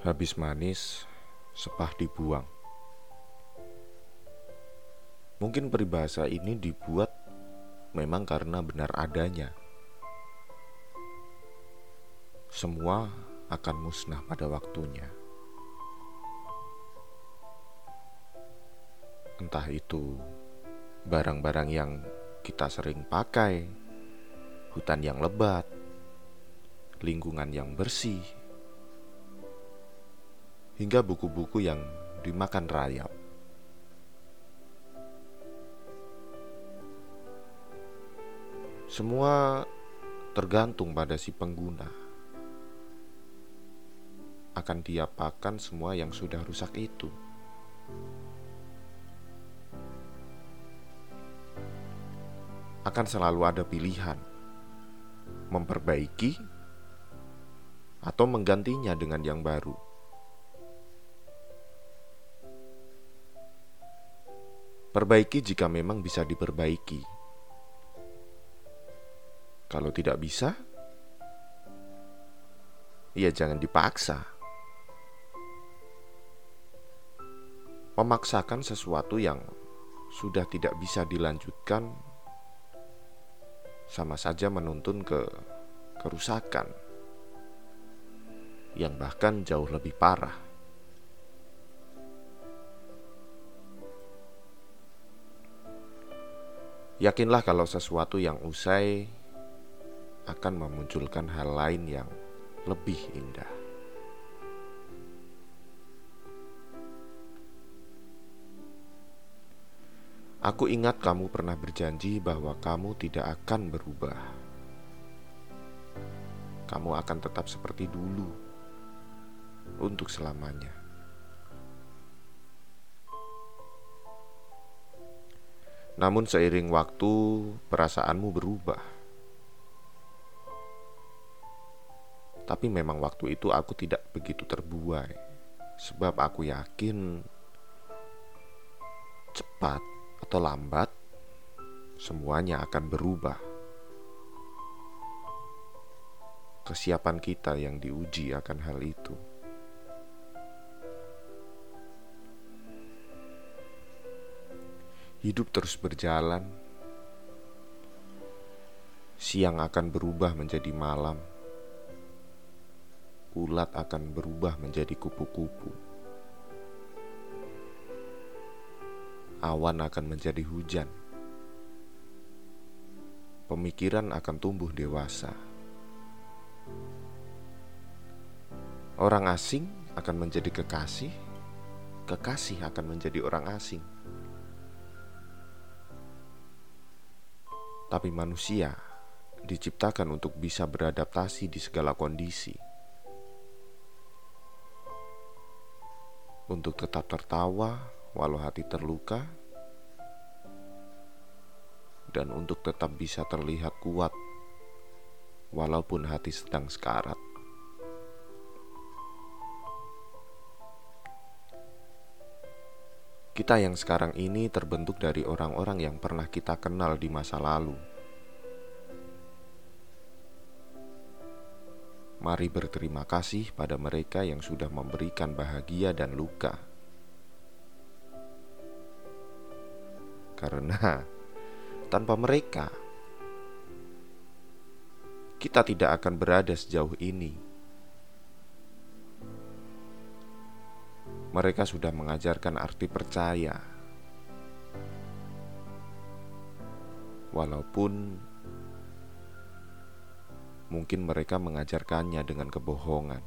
Habis manis, sepah dibuang. Mungkin peribahasa ini dibuat memang karena benar adanya. Semua akan musnah pada waktunya. Entah itu barang-barang yang kita sering pakai, hutan yang lebat, lingkungan yang bersih, hingga buku-buku yang dimakan rayap. Semua tergantung pada si pengguna. Akan diapakan semua yang sudah rusak itu. Akan selalu ada pilihan memperbaiki atau menggantinya dengan yang baru. Perbaiki jika memang bisa diperbaiki. Kalau tidak bisa, ya jangan dipaksa. Memaksakan sesuatu yang sudah tidak bisa dilanjutkan sama saja menuntun ke kerusakan yang bahkan jauh lebih parah. Yakinlah kalau sesuatu yang usai akan memunculkan hal lain yang lebih indah. Aku ingat kamu pernah berjanji bahwa kamu tidak akan berubah. Kamu akan tetap seperti dulu untuk selamanya. Namun seiring waktu perasaanmu berubah. Tapi memang waktu itu aku tidak begitu terbuai Sebab aku yakin cepat atau lambat semuanya akan berubah. Kesiapan kita yang diuji akan hal itu. Hidup terus berjalan. Siang akan berubah menjadi malam. Ulat akan berubah menjadi kupu-kupu. Awan akan menjadi hujan. Pemikiran akan tumbuh dewasa. Orang asing akan menjadi kekasih, kekasih akan menjadi orang asing. Tapi manusia diciptakan untuk bisa beradaptasi di segala kondisi. Untuk tetap tertawa walau hati terluka dan untuk tetap bisa terlihat kuat walaupun hati sedang sekarat. Kita yang sekarang ini terbentuk dari orang-orang yang pernah kita kenal di masa lalu. Mari berterima kasih pada mereka yang sudah memberikan bahagia dan luka, karena tanpa mereka kita tidak akan berada sejauh ini. Mereka sudah mengajarkan arti percaya. Walaupun mungkin mereka mengajarkannya dengan kebohongan.